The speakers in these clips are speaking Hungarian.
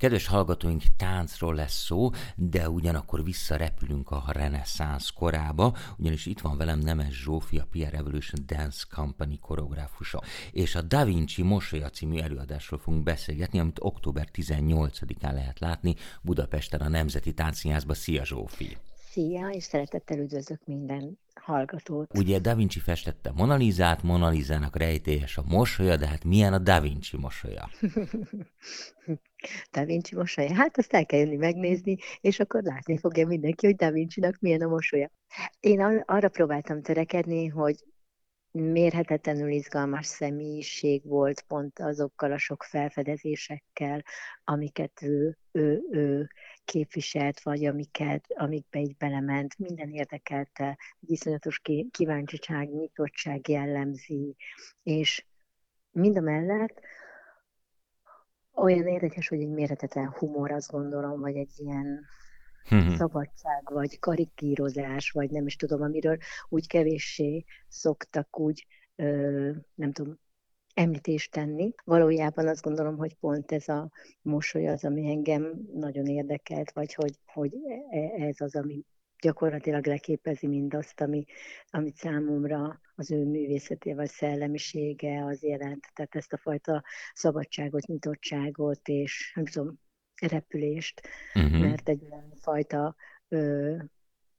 Kedves hallgatóink, táncról lesz szó, de ugyanakkor visszarepülünk a reneszánsz korába, ugyanis itt van velem Nemes Zsófi, a PR Revolution Dance Company koreográfusa. És a Da Vinci Mosolya című előadásról fogunk beszélgetni, amit október 18-án lehet látni Budapesten a Nemzeti Táncszínházban. Szia Zsófi! Szia, és szeretettel üdvözlök minden hallgatót. Ugye Da Vinci festette Monalizát, Monalizának rejtélyes a mosolya, de hát milyen a Da Vinci mosolya? Da Vinci mosolya? Hát azt el kell jönni megnézni, és akkor látni fogja mindenki, hogy Da Vinci-nak milyen a mosolya. Én arra próbáltam törekedni, hogy mérhetetlenül izgalmas személyiség volt pont azokkal a sok felfedezésekkel, amiket ő, ő, ő képviselt, vagy amiket, amikbe így belement, minden érdekelte, iszonyatos kíváncsiság, nyitottság jellemzi, és mind a mellett olyan érdekes, hogy egy mérhetetlen humor, azt gondolom, vagy egy ilyen hmm. szabadság, vagy karikírozás, vagy nem is tudom, amiről úgy kevéssé szoktak úgy, ö, nem tudom, említést tenni. Valójában azt gondolom, hogy pont ez a mosoly az, ami engem nagyon érdekelt, vagy hogy, hogy e, ez az, ami gyakorlatilag leképezi mindazt, ami, amit számomra az ő művészeti vagy szellemisége az jelent. Tehát ezt a fajta szabadságot, nyitottságot és nem tudom, repülést, uh-huh. mert egy olyan fajta ö,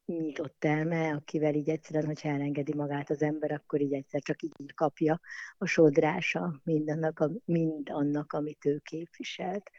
nyitott elme, akivel így egyszerűen, hogyha elengedi magát az ember, akkor így egyszer csak így kapja a sodrása mindannak, mind annak, amit ő képviselt.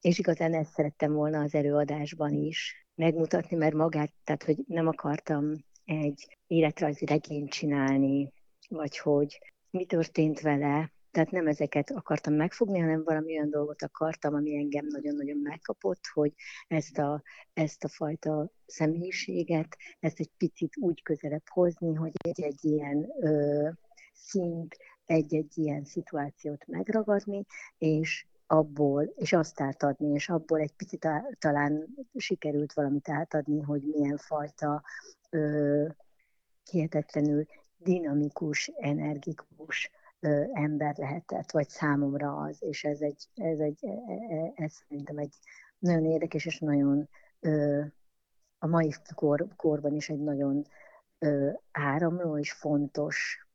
És igazán ezt szerettem volna az előadásban is megmutatni, mert magát, tehát hogy nem akartam egy életrajzi regényt csinálni, vagy hogy mi történt vele, tehát nem ezeket akartam megfogni, hanem valami olyan dolgot akartam, ami engem nagyon-nagyon megkapott, hogy ezt a, ezt a fajta személyiséget, ezt egy picit úgy közelebb hozni, hogy egy-egy ilyen ö, szint, egy-egy ilyen szituációt megragadni, és abból, és azt átadni, és abból egy picit talán sikerült valamit átadni, hogy milyen fajta ö, hihetetlenül dinamikus, energikus ember lehetett, vagy számomra az, és ez egy, ez egy, e, e, e, ez szerintem egy nagyon érdekes, és nagyon a mai kor, korban is egy nagyon áramló és fontos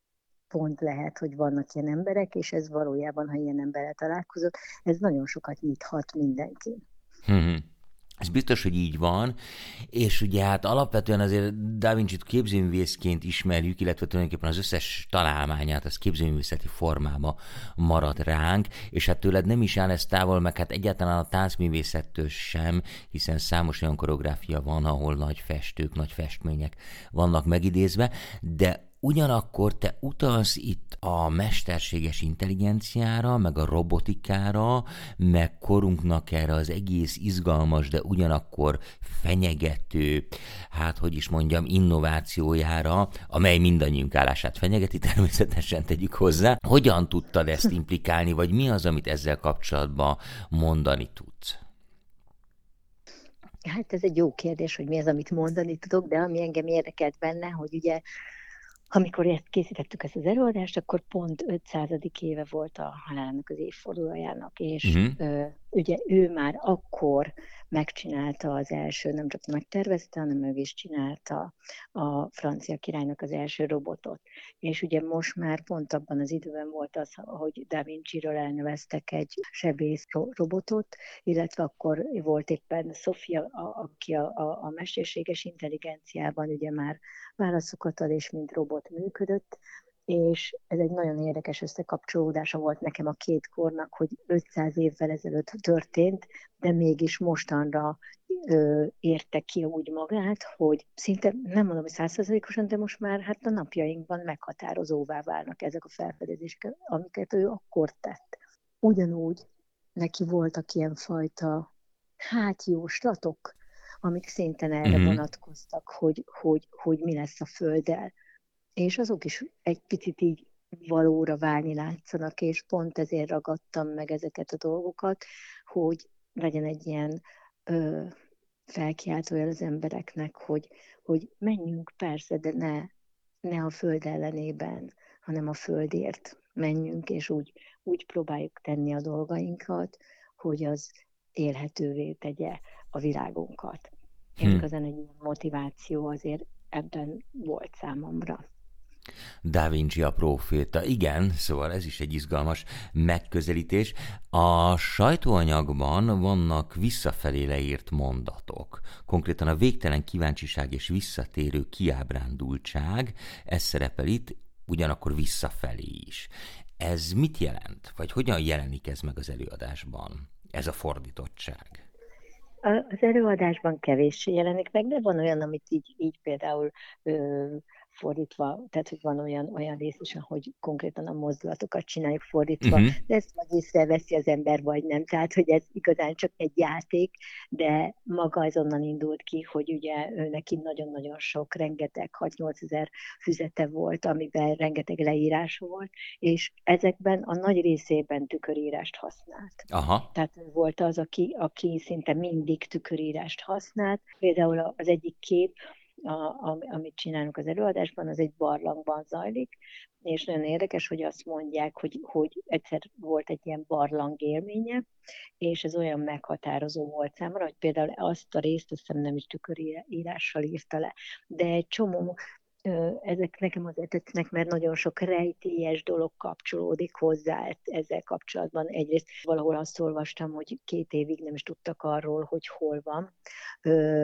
pont lehet, hogy vannak ilyen emberek, és ez valójában, ha ilyen emberrel találkozott, ez nagyon sokat nyithat mindenki. Mm-hmm. Ez biztos, hogy így van, és ugye hát alapvetően azért Da Vinci-t képzőművészként ismerjük, illetve tulajdonképpen az összes találmányát az képzőművészeti formába marad ránk, és hát tőled nem is áll ez távol, meg hát egyáltalán a táncművészettől sem, hiszen számos olyan koreográfia van, ahol nagy festők, nagy festmények vannak megidézve, de Ugyanakkor te utalsz itt a mesterséges intelligenciára, meg a robotikára, meg korunknak erre az egész izgalmas, de ugyanakkor fenyegető, hát hogy is mondjam, innovációjára, amely mindannyiunk állását fenyegeti, természetesen tegyük hozzá. Hogyan tudtad ezt implikálni, vagy mi az, amit ezzel kapcsolatban mondani tudsz? Hát ez egy jó kérdés, hogy mi az, amit mondani tudok, de ami engem érdekelt benne, hogy ugye amikor ezt készítettük ezt az előadást, akkor pont 500. éve volt a halálának az évfordulójának, és uh-huh. Ugye ő már akkor megcsinálta az első, nem csak megtervezte, hanem meg is csinálta a francia királynak az első robotot. És ugye most már pont abban az időben volt az, hogy Da Vinci-ről elneveztek egy sebész robotot, illetve akkor volt éppen Sofia, aki a, a, a mesterséges intelligenciában ugye már válaszokat ad, és mint robot működött, és ez egy nagyon érdekes összekapcsolódása volt nekem a két kornak, hogy 500 évvel ezelőtt történt, de mégis mostanra ö, érte ki úgy magát, hogy szinte nem mondom, hogy százszerzalékosan, de most már hát a napjainkban meghatározóvá válnak ezek a felfedezések, amiket ő akkor tett. Ugyanúgy neki voltak ilyenfajta hát jóslatok, amik szintén erre uh-huh. vonatkoztak, hogy, hogy, hogy mi lesz a Földdel és azok is egy picit így valóra válni látszanak, és pont ezért ragadtam meg ezeket a dolgokat, hogy legyen egy ilyen ö, felkiáltója az embereknek, hogy, hogy menjünk persze, de ne, ne a föld ellenében, hanem a földért menjünk, és úgy, úgy próbáljuk tenni a dolgainkat, hogy az élhetővé tegye a világunkat. Ez hmm. igazán egy motiváció azért ebben volt számomra. Da Vinci a proféta. Igen, szóval ez is egy izgalmas megközelítés. A sajtóanyagban vannak visszafelé leírt mondatok. Konkrétan a végtelen kíváncsiság és visszatérő kiábrándultság, ez szerepel itt, ugyanakkor visszafelé is. Ez mit jelent? Vagy hogyan jelenik ez meg az előadásban? Ez a fordítottság? Az előadásban kevés jelenik meg, de van olyan, amit így, így például ö, fordítva, tehát hogy van olyan, olyan rész is, hogy konkrétan a mozdulatokat csináljuk fordítva, uh-huh. de ezt vagy észreveszi az ember, vagy nem. Tehát, hogy ez igazán csak egy játék, de maga azonnal indult ki, hogy ugye ő neki nagyon-nagyon sok, rengeteg, 6-8 ezer füzete volt, amiben rengeteg leírás volt, és ezekben a nagy részében tükörírást használt. Aha. Tehát ő volt az, aki, aki szinte mindig tükörírást használt. Például az egyik kép, a, amit csinálunk az előadásban, az egy barlangban zajlik, és nagyon érdekes, hogy azt mondják, hogy, hogy egyszer volt egy ilyen barlang élménye, és ez olyan meghatározó volt számomra, hogy például azt a részt azt hiszem nem is tükörírással írta le, de egy csomó ezek nekem azért tetszenek, mert nagyon sok rejtélyes dolog kapcsolódik hozzá ezzel kapcsolatban. Egyrészt valahol azt olvastam, hogy két évig nem is tudtak arról, hogy hol van,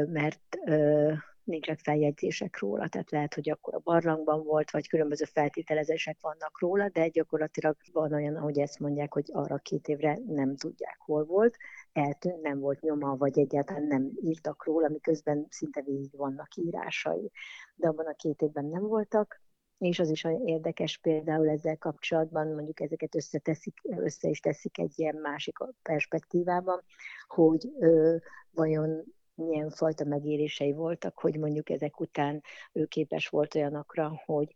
mert nincsenek feljegyzések róla, tehát lehet, hogy akkor a barlangban volt, vagy különböző feltételezések vannak róla, de gyakorlatilag van olyan, ahogy ezt mondják, hogy arra két évre nem tudják, hol volt, eltűnt, nem volt nyoma, vagy egyáltalán nem írtak róla, miközben szinte végig vannak írásai, de abban a két évben nem voltak, és az is érdekes például ezzel kapcsolatban, mondjuk ezeket összeteszik, össze is teszik egy ilyen másik perspektívában, hogy ö, vajon milyen fajta megérései voltak, hogy mondjuk ezek után ő képes volt olyanokra, hogy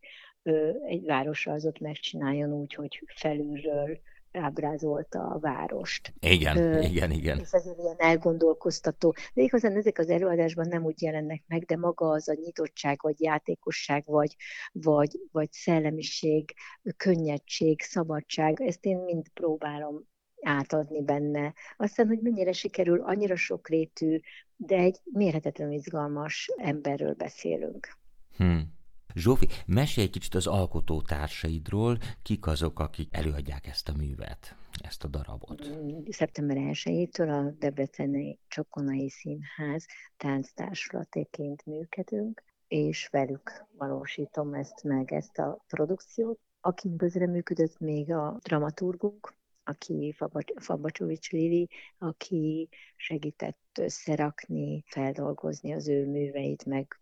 egy városrajzot megcsináljon úgy, hogy felülről ábrázolta a várost. Igen, Ö, igen, igen. És ezért ilyen elgondolkoztató. De igazán ezek az előadásban nem úgy jelennek meg, de maga az a nyitottság, vagy játékosság, vagy, vagy, vagy szellemiség, könnyedség, szabadság, ezt én mind próbálom átadni benne. Aztán, hogy mennyire sikerül, annyira sokrétű, de egy mérhetetlenül izgalmas emberről beszélünk. Hmm. Zsófi, mesélj egy kicsit az alkotótársaidról, kik azok, akik előadják ezt a művet, ezt a darabot? Szeptember 1-től a Debreceni Csokonai Színház tánctársulatéként működünk, és velük valósítom ezt meg, ezt a produkciót. Aki közreműködött még a dramaturgunk, aki Fabacsovics Lili, aki segített összerakni, feldolgozni az ő műveit, meg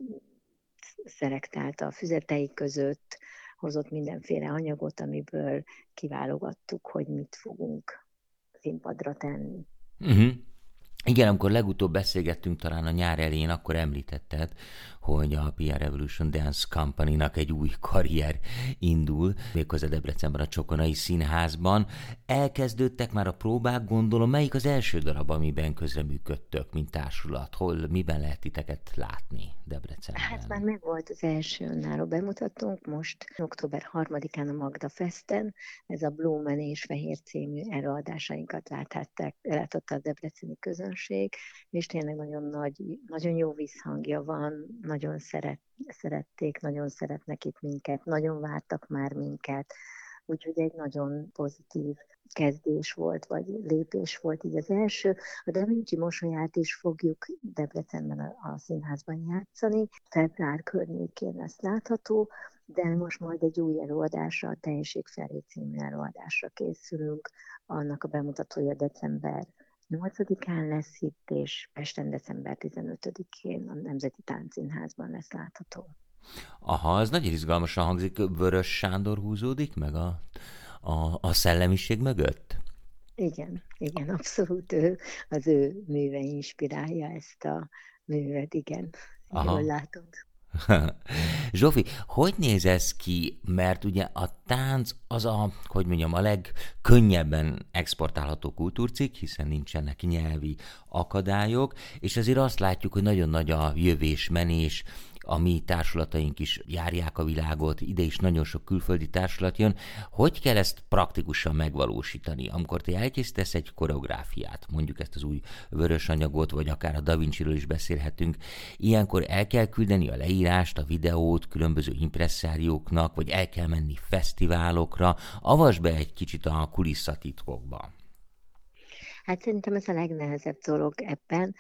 szelektálta a füzetei között, hozott mindenféle anyagot, amiből kiválogattuk, hogy mit fogunk színpadra tenni. Uh-huh. Igen, amikor legutóbb beszélgettünk talán a nyár elején, akkor említetted, hogy a PR Revolution Dance Company-nak egy új karrier indul, méghozzá Debrecenben a Csokonai Színházban. Elkezdődtek már a próbák, gondolom, melyik az első darab, amiben közreműködtök, mint társulat? Hol, miben lehet titeket látni Debrecenben? Hát már meg volt az első önálló bemutatónk, most október 3-án a Magda Festen, ez a Blumen és Fehér című előadásainkat láthatták, látotta a debreceni közönség, és tényleg nagyon nagy, nagyon jó visszhangja van, nagyon szeret, szerették, nagyon szeretnek itt minket, nagyon vártak már minket, úgyhogy egy nagyon pozitív kezdés volt, vagy lépés volt így az első. A Da Vinci mosolyát is fogjuk Debrecenben a, a színházban játszani, február környékén lesz látható, de most majd egy új előadásra, a Teljesség felé című előadásra készülünk, annak a bemutatója december 8-án lesz itt, és Pesten december 15-én a Nemzeti Táncszínházban lesz látható. Aha, ez nagyon izgalmasan hangzik. Vörös Sándor húzódik meg a, a, a szellemiség mögött? Igen, igen, abszolút ő, az ő műve inspirálja ezt a művet, igen. Aha. Jól látod. Zsófi, hogy néz ez ki? Mert ugye a tánc az a, hogy mondjam, a legkönnyebben exportálható kultúrcikk, hiszen nincsenek nyelvi akadályok, és azért azt látjuk, hogy nagyon nagy a jövés, menés, a mi társulataink is járják a világot, ide is nagyon sok külföldi társulat jön. Hogy kell ezt praktikusan megvalósítani? Amikor te elkészítesz egy koreográfiát, mondjuk ezt az új vörös anyagot, vagy akár a Da Vinci-ről is beszélhetünk, ilyenkor el kell küldeni a leírást, a videót különböző impresszárióknak, vagy el kell menni fesztiválokra. Avasd be egy kicsit a kulisszatitkokba. Hát szerintem ez a legnehezebb dolog ebben,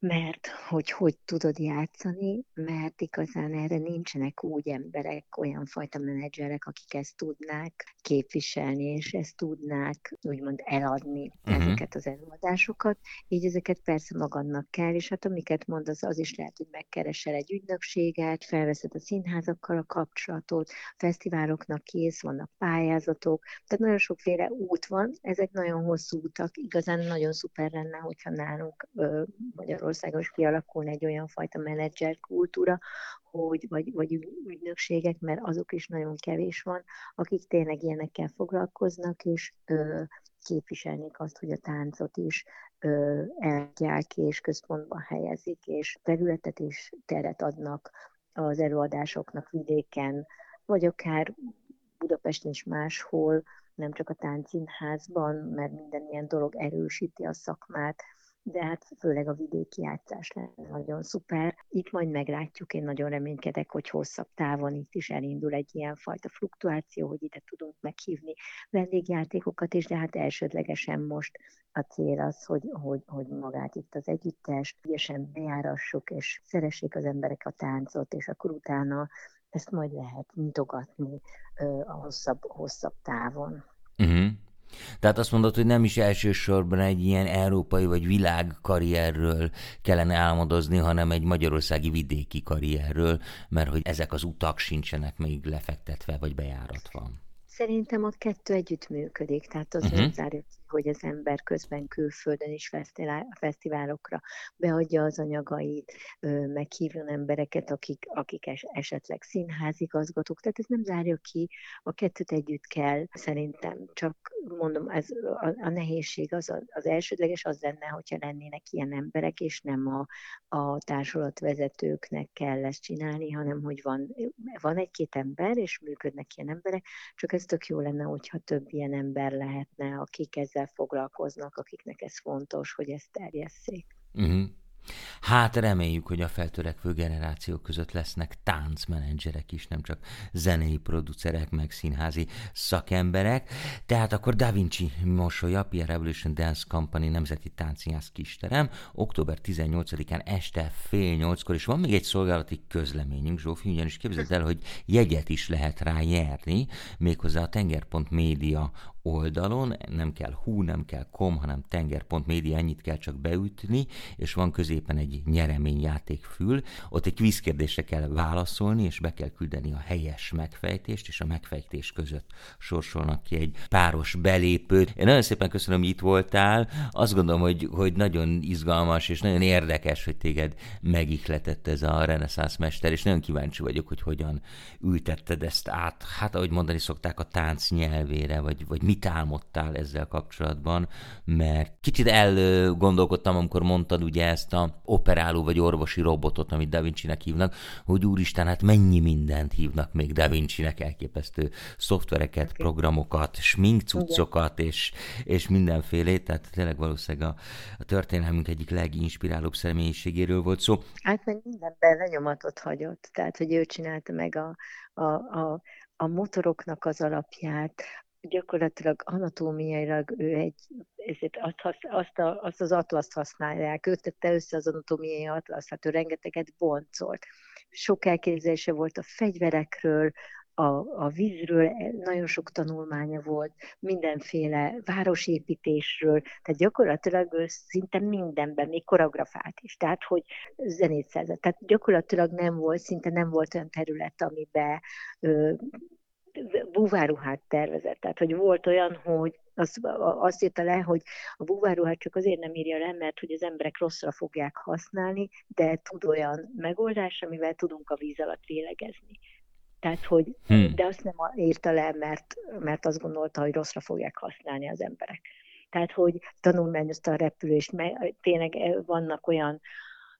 mert hogy hogy tudod játszani, mert igazán erre nincsenek úgy emberek, olyan fajta menedzserek, akik ezt tudnák képviselni, és ezt tudnák úgymond eladni uh-huh. ezeket az előadásokat. Így ezeket persze magadnak kell, és hát amiket mondasz, az is lehet, hogy megkeresel egy ügynökséget, felveszed a színházakkal a kapcsolatot, fesztiváloknak kész, vannak pályázatok, tehát nagyon sokféle út van, ezek nagyon hosszú utak, igazán nagyon szuper lenne, hogyha nálunk Magyarországon Magyarországon is kialakulna egy olyan fajta menedzser kultúra, hogy, vagy, vagy ügynökségek, mert azok is nagyon kevés van, akik tényleg ilyenekkel foglalkoznak, és ö, képviselnék azt, hogy a táncot is ö, elgyák és központba helyezik, és területet és teret adnak az előadásoknak vidéken, vagy akár Budapesten is máshol, nem csak a táncszínházban, mert minden ilyen dolog erősíti a szakmát, de hát főleg a vidéki játszás lenne nagyon szuper. Itt majd meglátjuk, én nagyon reménykedek, hogy hosszabb távon itt is elindul egy ilyen fajta fluktuáció, hogy ide tudunk meghívni vendégjátékokat is, de hát elsődlegesen most a cél az, hogy, hogy, hogy magát itt az együttes ügyesen bejárassuk, és szeressék az emberek a táncot, és akkor utána ezt majd lehet nyitogatni a hosszabb, hosszabb távon. Uh-huh. Tehát azt mondod, hogy nem is elsősorban egy ilyen európai vagy világ karrierről kellene álmodozni, hanem egy magyarországi vidéki karrierről, mert hogy ezek az utak sincsenek még lefektetve vagy bejáratva. Szerintem a kettő együtt működik, tehát az uh-huh. nem zárja ki, hogy az ember közben külföldön is fesztiválokra beadja az anyagait, meghívjon embereket, akik, akik esetleg színházigazgatók, tehát ez nem zárja ki, a kettőt együtt kell szerintem, csak mondom, ez, a, a nehézség az, az elsődleges az lenne, hogyha lennének ilyen emberek, és nem a, a társulatvezetőknek kell ezt csinálni, hanem hogy van, van egy-két ember, és működnek ilyen emberek, csak ez tök jó lenne, hogyha több ilyen ember lehetne, akik ezzel foglalkoznak, akiknek ez fontos, hogy ezt terjesszék. Uh-huh. Hát reméljük, hogy a feltörekvő generációk között lesznek táncmenedzserek is, nem csak zenei producerek, meg színházi szakemberek. Tehát akkor Da Vinci mosolya, Pierre Revolution Dance Company Nemzeti Táncszínház kisterem, október 18-án este fél nyolckor, és van még egy szolgálati közleményünk, Zsófi, ugyanis képzeld el, hogy jegyet is lehet rá nyerni, méghozzá a tenger.media oldalon, nem kell hú, nem kell kom, hanem tenger.media, ennyit kell csak beütni, és van középen egy nyereményjátékfül, ott egy kvízkérdésre kell válaszolni, és be kell küldeni a helyes megfejtést, és a megfejtés között sorsolnak ki egy páros belépőt. Én nagyon szépen köszönöm, hogy itt voltál. Azt gondolom, hogy, hogy nagyon izgalmas és nagyon érdekes, hogy téged megikletett ez a reneszánsz mester, és nagyon kíváncsi vagyok, hogy hogyan ültetted ezt át, hát ahogy mondani szokták, a tánc nyelvére, vagy, vagy mit álmodtál ezzel kapcsolatban, mert kicsit elgondolkodtam, amikor mondtad ugye ezt a operáló vagy orvosi robotot, amit Da Vinci-nek hívnak, hogy úristen, hát mennyi mindent hívnak még Da Vinci-nek, elképesztő szoftvereket, programokat, sminkcuccokat, és, és mindenféle, tehát tényleg valószínűleg a, a történelmünk egyik leginspirálóbb személyiségéről volt szó. Hát meg mindenben lenyomatot hagyott, tehát hogy ő csinálta meg a, a, a, a motoroknak az alapját, gyakorlatilag anatómiailag ő egy, ezért azt, azt, a, azt az atlaszt használják, ő tette össze az anatómiai atlaszt, hát ő rengeteget boncolt. Sok elképzelése volt a fegyverekről, a, a vízről, nagyon sok tanulmánya volt, mindenféle városépítésről, tehát gyakorlatilag ő szinte mindenben, még koreografált is, tehát hogy zenét szerzett. Tehát gyakorlatilag nem volt, szinte nem volt olyan terület, amiben búváruhát tervezett. Tehát, hogy volt olyan, hogy azt, azt írta le, hogy a búváruhát csak azért nem írja le, mert hogy az emberek rosszra fogják használni, de tud olyan megoldás, amivel tudunk a víz alatt lélegezni. Tehát, hogy, hmm. de azt nem írta le, mert, mert azt gondolta, hogy rosszra fogják használni az emberek. Tehát, hogy tanulmányozta a repülést, mert tényleg vannak olyan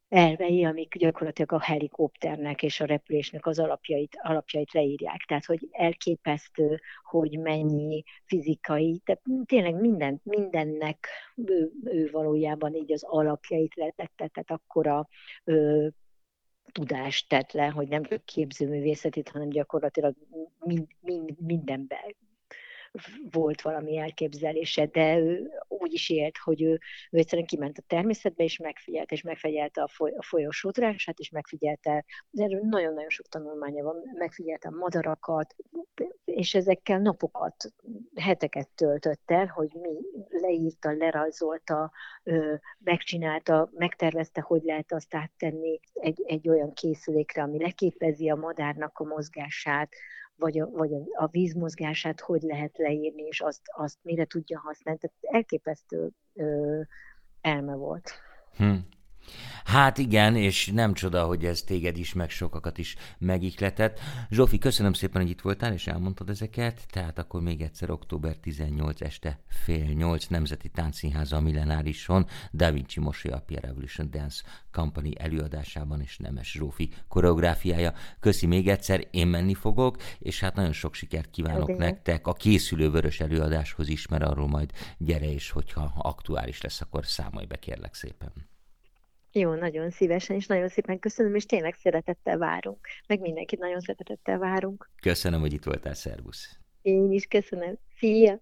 elvei, amik gyakorlatilag a helikopternek és a repülésnek az alapjait, alapjait leírják. Tehát, hogy elképesztő, hogy mennyi fizikai, tehát tényleg minden, mindennek ő, ő valójában így az alapjait letette, tehát akkora ö, tudást tett le, hogy nem csak képzőművészetét, hanem gyakorlatilag mind, mind, mindenben volt valami elképzelése, de ő úgy is élt, hogy ő, ő egyszerűen kiment a természetbe, és megfigyelte, és megfigyelte a, foly, a folyó sodrását, és megfigyelte, erről nagyon-nagyon sok tanulmánya van, megfigyelte a madarakat, és ezekkel napokat, heteket töltött el, hogy mi leírta, lerajzolta, megcsinálta, megtervezte, hogy lehet azt áttenni egy, egy olyan készülékre, ami leképezi a madárnak a mozgását, vagy a, vagy a, vízmozgását hogy lehet leírni, és azt, azt mire tudja használni. Tehát elképesztő ö, elme volt. Hm. Hát igen, és nem csoda, hogy ez téged is, meg sokakat is megikletett. Zsófi, köszönöm szépen, hogy itt voltál, és elmondtad ezeket. Tehát akkor még egyszer október 18 este fél nyolc Nemzeti Táncszínháza a Millenárison, Da Vinci Mosolya a Pierre Revolution Dance Company előadásában, és Nemes Zsófi koreográfiája. Köszi még egyszer, én menni fogok, és hát nagyon sok sikert kívánok Ödény. nektek a készülő vörös előadáshoz is, mert arról majd gyere, és hogyha aktuális lesz, akkor számolj be, kérlek szépen. Jó, nagyon szívesen, és nagyon szépen köszönöm, és tényleg szeretettel várunk. Meg mindenkit nagyon szeretettel várunk. Köszönöm, hogy itt voltál, szervusz. Én is köszönöm. Szia!